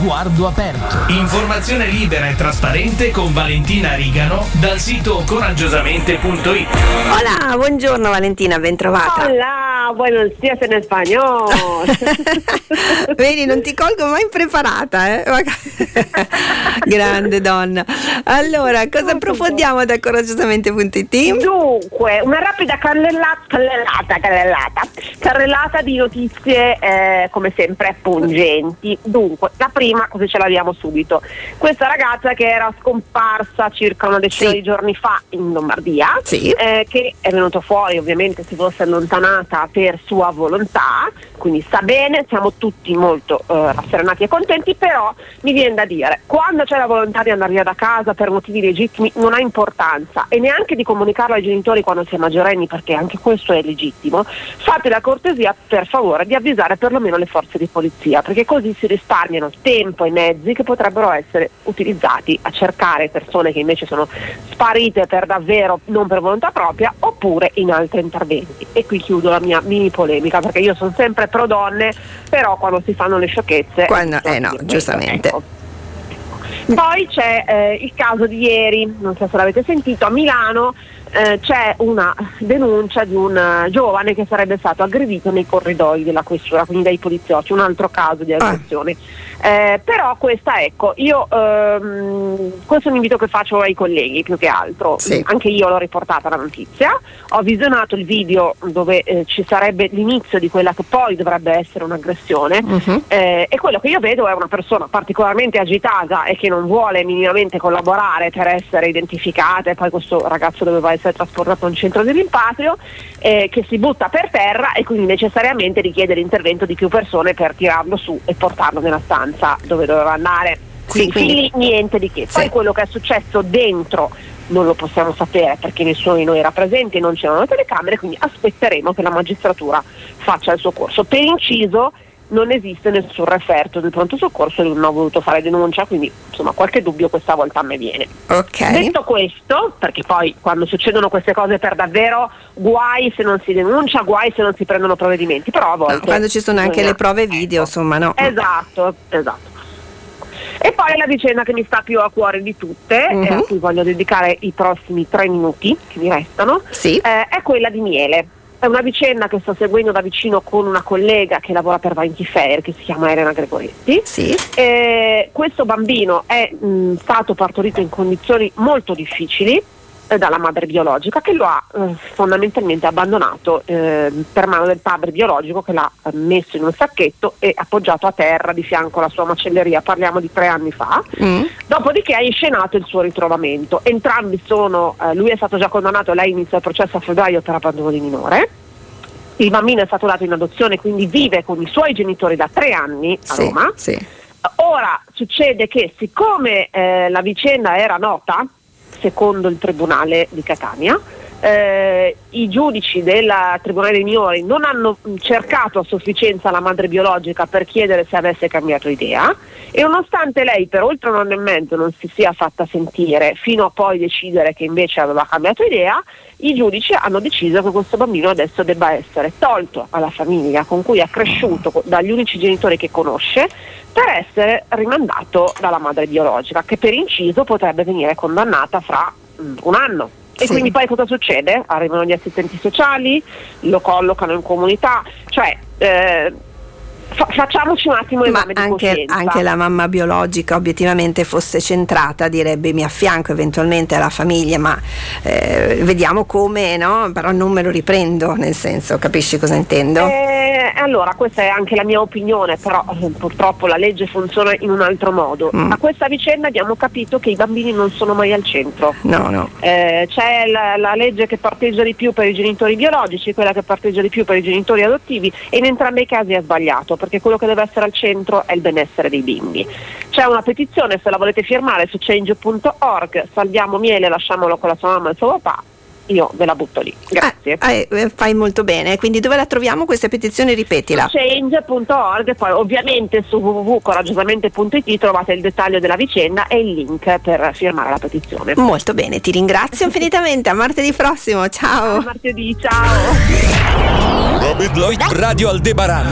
sguardo aperto. Informazione libera e trasparente con Valentina Rigano dal sito coraggiosamente.it. Hola, buongiorno Valentina, ben trovata. Hola, buenos días en español. Vedi, non ti colgo mai impreparata, eh? Grande donna. Allora, cosa approfondiamo da coraggiosamente.it? Dunque, una rapida cannellata, cannellata, cannellata, carrellata di notizie eh, come sempre pungenti. Dunque, la prima, così ce l'abbiamo subito. Questa ragazza che era scomparsa circa una decina Sì. di giorni fa in Lombardia, Sì. eh, che è venuto fuori, ovviamente si fosse allontanata per sua volontà, quindi sta bene, siamo tutti molto eh, rasserenati e contenti, però mi viene da dire, quando c'è la volontà di andare via da casa per motivi legittimi non ha importanza e neanche di comunicarlo ai genitori quando si è maggiorenni, perché anche questo è legittimo, fate la cortesia per favore di avvisare perlomeno le forze di polizia, perché così si risparmiano tempo e mezzi che potrebbero essere utilizzati a cercare persone che invece sono sparite per davvero, non per volontà propria, oppure in altri interventi. E qui chiudo la mia mini polemica, perché io sono sempre pro donne, però quando si fanno le sciocchezze... Quando- eh no, ecco. Poi c'è eh, il caso di ieri, non so se l'avete sentito, a Milano eh, c'è una denuncia di un eh, giovane che sarebbe stato aggredito nei corridoi della questura, quindi dai poliziotti, un altro caso di aggressione. Eh, però questa ecco, io ehm, questo è un invito che faccio ai colleghi più che altro, Sì. anche io l'ho riportata la notizia, ho visionato il video dove eh, ci sarebbe l'inizio di quella che poi dovrebbe essere un'aggressione. Eh, e quello che io vedo è una persona particolarmente agitata e che non vuole minimamente collaborare per essere identificata e poi questo ragazzo doveva essere trasportato a un centro di rimpatrio eh, che si butta per terra e quindi necessariamente richiede l'intervento di più persone per tirarlo su e portarlo nella stanza dove doveva andare. Quindi, quindi- niente di che. Poi Sì. quello che è successo dentro non lo possiamo sapere perché nessuno di noi era presente, non c'erano telecamere, quindi aspetteremo che la magistratura faccia il suo corso. Per inciso non esiste nessun referto del pronto soccorso e non ho voluto fare denuncia, quindi insomma qualche dubbio questa volta a me viene. Ok. Detto questo, perché poi quando succedono queste cose per davvero, guai se non si denuncia, guai se non si prendono provvedimenti, però a volte... No, quando ci sono anche le prove video, Ecco. insomma, no. Esatto, esatto. E poi la vicenda che mi sta più a cuore di tutte, Mhm. e a cui voglio dedicare i prossimi tre minuti che mi restano, Sì. eh, è quella di Miele. È una vicenda che sto seguendo da vicino con una collega che lavora per Vanity Fair, che si chiama Elena Gregoretti. Sì. Eh, questo bambino è mh, stato partorito in condizioni molto difficili dalla madre biologica che lo ha eh, fondamentalmente abbandonato eh, per mano del padre biologico che l'ha eh, messo in un sacchetto e appoggiato a terra di fianco alla sua macelleria, parliamo di tre anni fa. Mm. Dopodiché ha inscenato il suo ritrovamento. Entrambi sono, eh, lui è stato già condannato, lei inizia il processo a febbraio per abbandono di minore. Il bambino è stato dato in adozione, quindi vive con i suoi genitori da tre anni a Sì. Roma. Sì. Ora succede che siccome eh, la vicenda era nota, secondo il Tribunale di Catania, eh, i giudici del Tribunale dei minori non hanno cercato a sufficienza la madre biologica per chiedere se avesse cambiato idea e nonostante lei per oltre un anno e mezzo non si sia fatta sentire fino a poi decidere che invece aveva cambiato idea, i giudici hanno deciso che questo bambino adesso debba essere tolto alla famiglia con cui è cresciuto, dagli unici genitori che conosce, per essere rimandato dalla madre biologica, che per inciso potrebbe venire condannata fra mm, un anno. E Sì. quindi poi cosa succede? Arrivano gli assistenti sociali, lo collocano in comunità, cioè eh, fa- facciamoci un attimo Ma esame di anche, anche la mamma biologica obiettivamente fosse centrata direbbe mi affianco eventualmente alla famiglia ma eh, vediamo come no però non me lo riprendo nel senso capisci cosa intendo Eh, allora, questa è anche la mia opinione, però eh, purtroppo la legge funziona in un altro modo. Mm. A questa vicenda abbiamo capito che i bambini non sono mai al centro. no no Eh, c'è la, la legge che parteggia di più per i genitori biologici, quella che parteggia di più per i genitori adottivi e in entrambi i casi è sbagliato perché quello che deve essere al centro è il benessere dei bimbi. C'è una petizione, se la volete firmare, su change.org, salviamo miele, lasciamolo con la sua mamma e il suo papà, io ve la butto lì. Grazie. Eh, eh, fai molto bene quindi dove la troviamo questa petizione ripetila change.org e poi ovviamente su www.coraggiosamente.it trovate il dettaglio della vicenda e il link per firmare la petizione. molto bene ti ringrazio infinitamente a martedì prossimo ciao A martedì, ciao! Radio Aldebaran